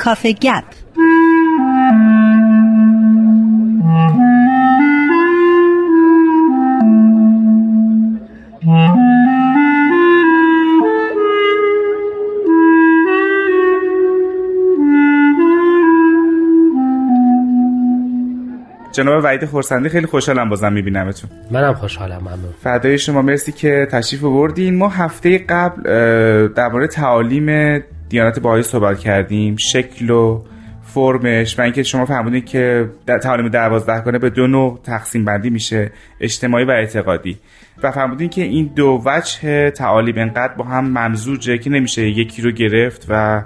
کافه گپ. جناب وحید خورسندی خیلی خوشحالم بازم میبینمتون. منم خوشحالم ممنون. فدای شما مرسی که تشریف بردین ما هفته قبل در مورد تعالیم دیانت باهایی صحبت کردیم شکل و فرمش و اینکه شما فهمیدین که در تعالیم کنه به دو نوع تقسیم بندی میشه اجتماعی و اعتقادی. و فهمیدین که این دو وجه تعالیم انقدر با هم ممزوجه که نمیشه یکی رو گرفت و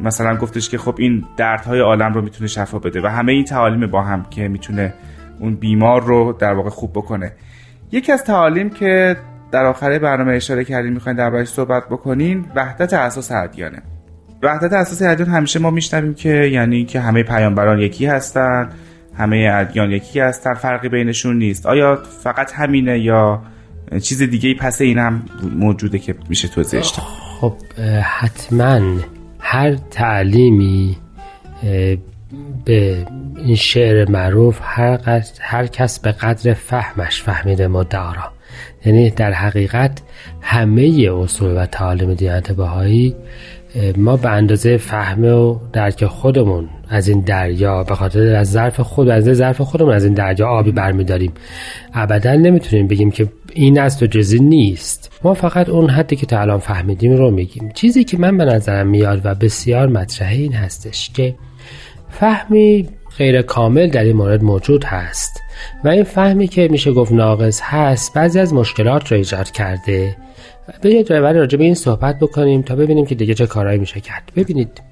مثلا گفتش که خب این دردهای عالم رو می‌تونه شفا بده و همه این تعالیم با هم که می‌تونه اون بیمار رو در واقع خوب بکنه. یکی از تعالیم که در آخر برنامه اشاره کردیم می‌خواین دربارش صحبت بکنین وحدت اساس ادیانه. وحدت اساس ادیان همیشه ما میشنویم که یعنی که همه پیامبران یکی هستن همه ادیان یکی هستن فرقی بینشون نیست. آیا فقط همینه یا چیز دیگه پس این هم موجوده که میشه توضیحش خب حتما هر تعلیمی به این شعر معروف هر, هر کس به قدر فهمش فهمیده مدعا. یعنی در حقیقت همه اصول و تعالیم دیانت بهایی ما به اندازه فهم و درک خودمون از این دریا به خاطر از ظرف خود از ظرف خودمون از این دریا آبی برمیداریم. ابدا نمی‌تونیم بگیم که این است و جزی نیست. ما فقط اون حدی که تا الان فهمیدیم رو میگیم. چیزی که من به نظرم میاد و بسیار مطرحه این هستش که فهمی غیر کامل در این مورد موجود هست. و این فهمی که میشه گفت ناقص هست بعضی از مشکلات رو ایجاد کرده. بیایید راجع به این صحبت بکنیم تا ببینیم که دیگه چه کارهایی میشه کرد. ببینید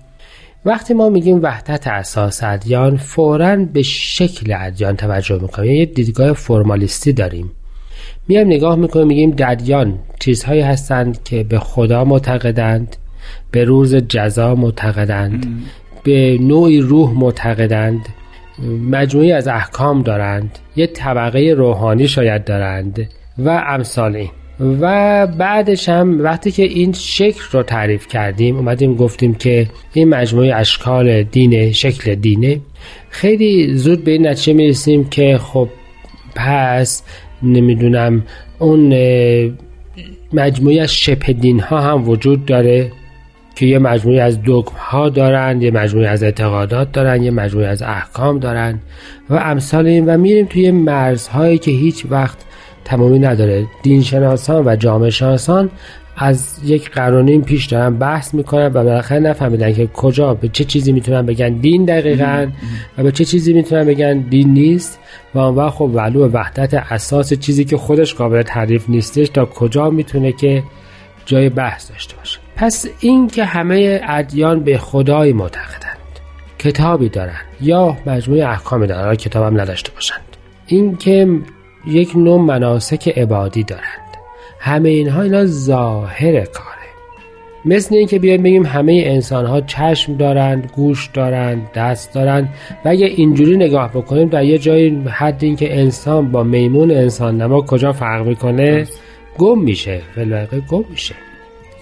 وقتی ما میگیم وحدت اساس ادیان فورا به شکل ادیان توجه می‌کنیم. یه دیدگاه فرمالیستی داریم. میایم نگاه می‌کنیم میگیم ادیان چیزهایی هستند که به خدا معتقدند به روز جزا معتقدند به نوعی روح معتقدند. مجموعی از احکام دارند یه طبقه روحانی شاید دارند و امثال این و بعدش هم وقتی که این شکل رو تعریف کردیم اومدیم گفتیم که این مجموعه اشکال دینه شکل دینه خیلی زود به این نتیجه می‌رسیم که خب پس نمی‌دونم اون مجموعه از شبه دین ها هم وجود داره. که یه مجموعه از دگم ها دارن یه مجموعه از اعتقادات دارن یه مجموعه از احکام دارن و امثال این و میریم توی مرزهایی که هیچ وقت تمامی نداره. دینشناسان و جامعه شناسان از یک قرانین پیش دارن بحث می‌کنن و بالاخره نفهمیدن که کجا به چه چیزی می‌تونن بگن دین دقیقا و به چه چیزی می‌تونن بگن دین نیست و اون وقت خب ولو وحدت اساس چیزی که خودش قابل تعریف نیستش تا کجا می‌تونه که جای بحث داشته باشه. پس این که همه ادیان به خدای معتقدند کتابی دارن یا مجموعه احکامی دارن کتاب هم نداشته باشند. این که یک نوع مناسک عبادی دارند. همه اینها اینا ظاهر کاره. مثل اینکه بیایم بگیم همه انسان ها چشم دارند گوش دارند دست دارند و اگه اینجوری نگاه بکنیم در یه جایی حد اینکه انسان با میمون انسان نما کجا فرق می‌کنه؟ گم میشه. فلاقه گم میشه.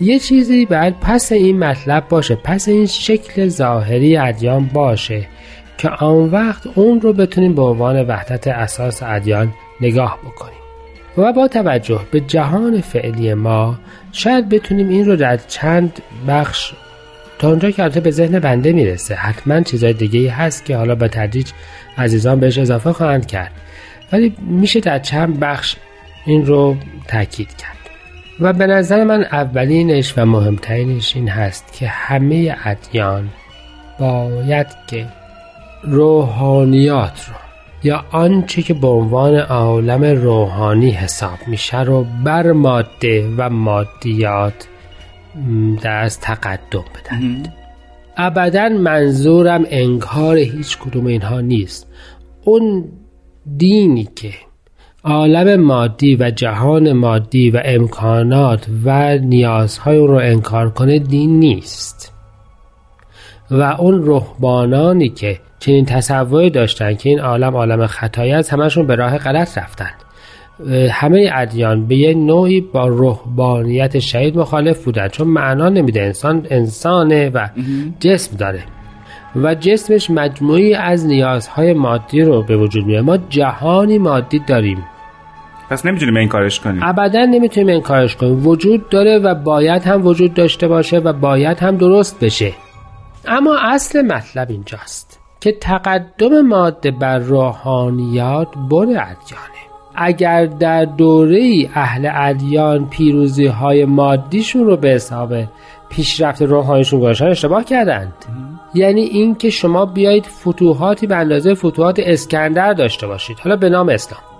یه چیزی بعد پس این مطلب باشه پس این شکل ظاهری ادیان باشه که آن وقت اون رو بتونیم به عنوان وحدت اساس ادیان نگاه بکنیم. و با توجه به جهان فعلی ما شاید بتونیم این رو در چند بخش تا اونجا که البته به ذهن بنده می‌رسه حتما چیزای دیگه ای هست که حالا به تدریج عزیزان بهش اضافه خواهند کرد. ولی میشه در چند بخش این رو تاکید کرد. و به نظر من اولینش و مهمترینش این هست که همه ادیان باید که روحانیات رو یا آنچه که به عنوان عالم روحانی حساب میشه رو بر ماده و مادیات دست تقدم بدهند. ابدا منظورم انکار هیچ کدوم اینها نیست. اون دینی که عالم مادی و جهان مادی و امکانات و نیازهای رو انکار کنه دین نیست. و اون رهبانانی که چنین تصوری داشتن که این عالم عالم خطایی است همشون به راه غلط رفتن. همه ادیان به یه نوعی با روحانیت شهید مخالف بودن چون معنا نمیده. انسان انسانه و جسم داره. و جسمش مجموعی از نیازهای مادی رو به وجود میاره. ما جهانی مادی داریم. پس نمی‌تونیم این کارش کنیم. ابدا نمی‌تونیم این کارش کنیم. وجود داره و باید هم وجود داشته باشه و باید هم درست بشه. اما اصل مطلب اینجاست که تقدم ماده بر روحانیات بر ادیانه. اگر در دوره اهل ادیان پیروزی های مادیشون رو به حساب پیشرفت روحانیشون گذاشتن اشتباه کردند. یعنی اینکه شما بیایید فتوحاتی به اندازه فتوحات اسکندر داشته باشید. حالا به نام اسلام.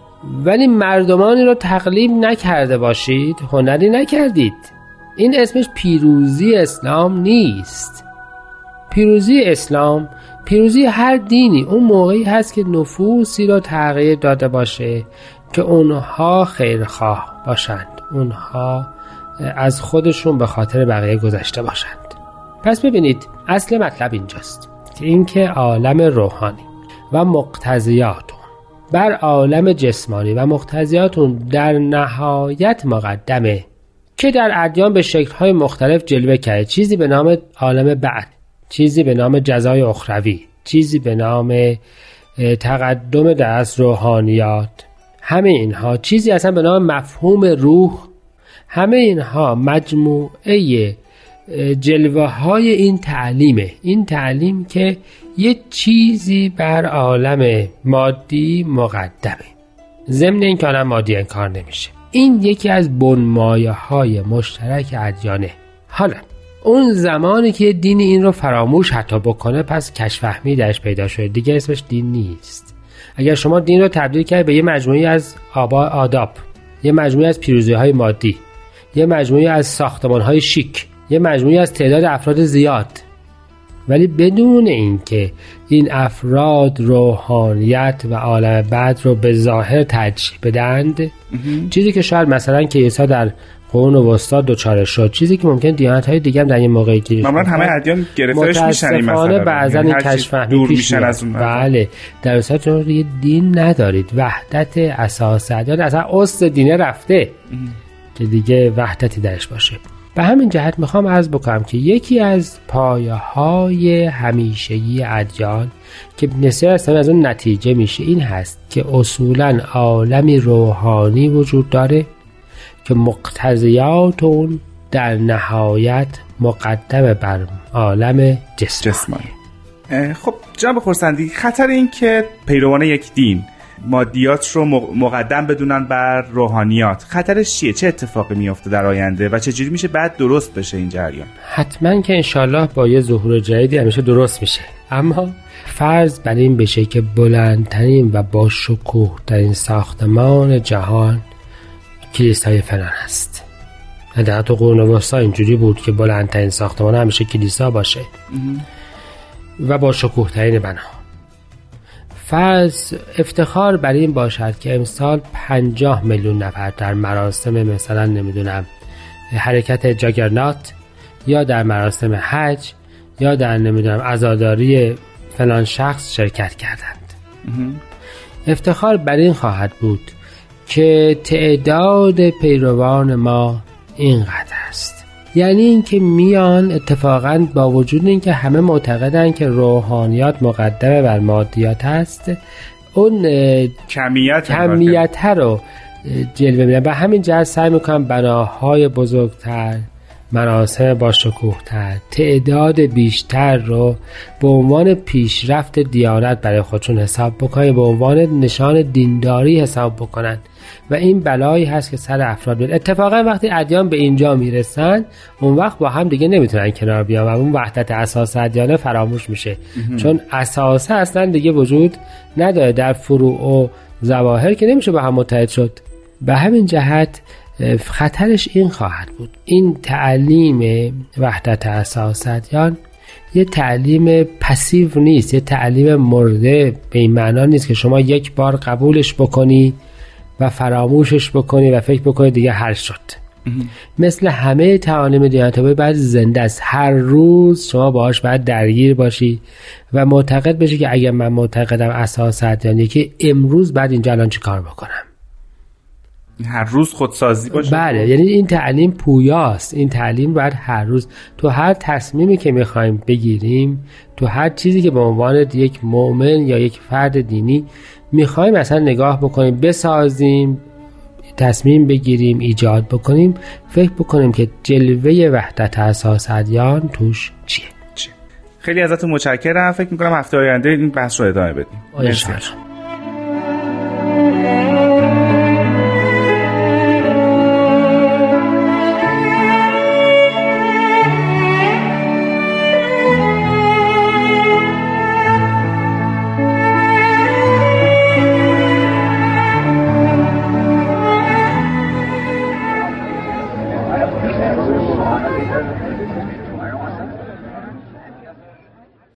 ولی مردمانی رو تقلیب نکرده باشید هنری نکردید. این اسمش پیروزی اسلام نیست. پیروزی اسلام پیروزی هر دینی اون موقعی هست که نفوسی رو تغییر داده باشه که اونها خیرخواه باشند. اونها از خودشون به خاطر بقیه گذشته باشند. پس ببینید اصل مطلب اینجاست که اینکه عالم روحانی و مقتضیات بر عالم جسمانی و مقتضیاتون در نهایت مقدمه که در ادیان به شکلهای مختلف جلوه کرده چیزی به نام عالم بعد چیزی به نام جزای اخروی چیزی به نام تقدم در از روحانیات. همه اینها چیزی اصلا به نام مفهوم روح همه اینها مجموعه جلوه های این تعلیمه. این تعلیم که یه چیزی بر عالم مادی مقدمه. ضمن این که عالم مادی انکار نمیشه. این یکی از بنمایه های مشترک ادیانه. حالا اون زمانی که دین این رو فراموش حتی بکنه پس کشفهمی درش پیدا شده. دیگه اسمش دین نیست. اگر شما دین رو تبدیل کرد به یه مجموعی از آبا آداب یه مجموعی از پیروزی های مادی یه مجموعی از ساختمان های شیک یه مجموعی از تعداد افراد زیاد. ولی بدون اینکه این افراد روحانیت و عالم بعد رو به ظاهر ترجیح بدند چیزی که شاید مثلا که عیسی در قرون وسطا دوچاره شد چیزی که ممکن دیانت های دیگه هم در این موقعی معمولا همه ادیان گرفتارش میشن مثلا بعضا این کشف فهمی پیش از اون بله در اصل یه دین ندارید. وحدت اساس ادیان اصلا اصل دینه رفته که دیگه وحدتی درش باشه. به همین جهت می‌خوام عرض بکنم که یکی از پایه های همیشگی ادیان که نسیار از از اون نتیجه میشه این هست که اصولا عالمی روحانی وجود داره که مقتضیات اون در نهایت مقدم بر عالم جسمانی. خب جناب خورسندی خطر این که پیروان یک دین مادیات رو مقدم بدونن بر روحانیات. خطرش چیه؟ چه اتفاقی میفته در آینده و چجوری میشه بعد درست بشه این جریان؟ حتما که انشالله با یه ظهور جدیدی همیشه درست میشه. اما فرض بر این بشه که بلندترین و با شکوه در این ساختمان جهان کلیسای فلان است در تو قرون وسطا اینجوری بود که بلندترین ساختمان همیشه کلیسا باشه. و با شکوه ترین بنا. فرض افتخار بر این باشد که امسال پنجاه میلیون نفر در مراسم مثلا نمی‌دونم حرکت جاگرنات یا در مراسم حج یا در نمی‌دونم ازاداری فلان شخص شرکت کردند. افتخار بر این خواهد بود که تعداد پیروان ما اینقدر یعنی اینکه میان اتفاقا با وجود اینکه همه معتقدن که روحانیات مقدمه بر مادیات هست اون کمیت کمیت رو جلوه میدن و همین جهت سعی می‌کنم بناهای بزرگتر مراسم با شکوهتر تعداد بیشتر رو به عنوان پیشرفت دیانت برای خودشون حساب بکنن به عنوان نشان دینداری حساب بکنن. و این بلایی هست که سر افراد بیاد اتفاقا وقتی ادیان به اینجا می‌رسن اون وقت با هم دیگه نمی‌تونن کنار بیان و اون وحدت اساس ادیانه فراموش میشه. چون اساسه اصلا دیگه وجود نداره در فروع و ظواهر که نمیشه با هم متحد شد. به همین جهت خطرش این خواهد بود. این تعلیم وحدت اساس ادیان یه تعلیم پسیو نیست یه تعلیم مرده به این معنا نیست که شما یک بار قبولش بکنی و فراموشش بکنی و فکر بکنی دیگه هر شد. مثل همه تعالیم دیانتابه بعد زنده است. هر روز شما باهاش باید درگیر باشی و معتقد بشی که اگر من معتقدم اساس یعنی که امروز بعد اینجا الان چی کار بکنم؟ هر روز خودسازی باشه. بله یعنی این تعلیم پویاست. این تعلیم باید هر روز. تو هر تصمیمی که می‌خوایم بگیریم تو هر چیزی که به عنوان یک مؤمن یا یک فرد دینی می‌خوایم اصلا نگاه بکنیم بسازیم تصمیم بگیریم ایجاد بکنیم فکر بکنیم که جلوه وحدت اساس ادیان توش چیه. خیلی ازتون متشکرم. فکر می‌کنم هفته آینده این بحث رو ادامه بدیم.